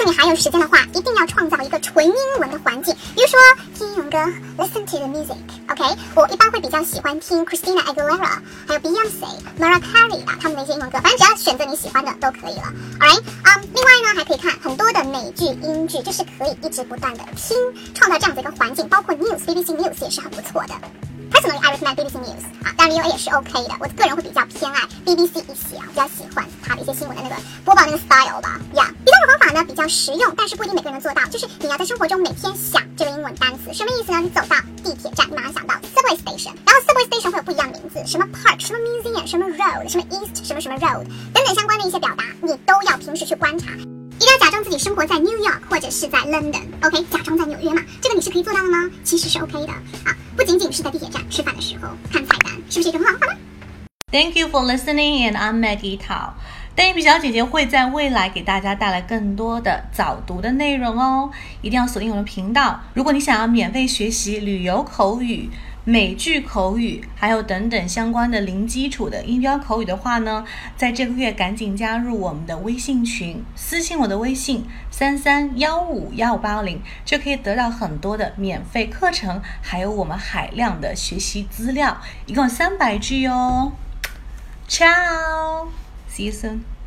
如果你还有时间的话，一定要创造一个纯英文的环境，比如说听英文歌，listen to the music，OK？我一般会比较喜欢听 Christina Aguilera，还有 Beyonce、Mariah Carey 啊，他们的一些英文歌，反正只要选择你喜欢的都可以了，All right？嗯，另外呢，还可以看很多的美剧、英剧，这是可以一直不断的听，创造这样子一个环境，包括 news，BBC News 也是很不错的。Personally, I recommend BBC News 啊，当然 VOA 也是 OK 的。我个人会比较偏爱 BBC 一些啊，比较喜欢它的一些新闻的那个播报那个 style 吧。呀，第三个方法呢比较实用，但是不一定每个人能做到，就是你要在生活中每天想这个英文单词，什么意思呢？你走到地铁站，你马上想到 subway station，然后 subway station 会有不一样的名字，什么 park，什么 museum，什么 road，什么 east，什么什么 road 等等相关的一些表达，你都要平时去观察。一定要假装自己生活在 New York 或者是在 London，OK？假装在纽约嘛，这个你是可以做到的吗？其实是 OK 的啊。不仅仅是在地铁站吃饭的时候看菜单，是不是一个很好的方法呢？Thank you for listening, and I'm Maggie Tao。邓一皮小姐姐会在未来给大家带来更多的早读的内容哦，一定要锁定我的频道。如果你想要免费学习旅游口语，美剧口语，还有等等相关的零基础的音标口语的话呢，在这个月赶紧加入我们的微信群，私信我的微信三三幺五幺五八零，就可以得到很多的免费课程，还有我们海量的学习资料，一共三百句哦。Ciao you soon。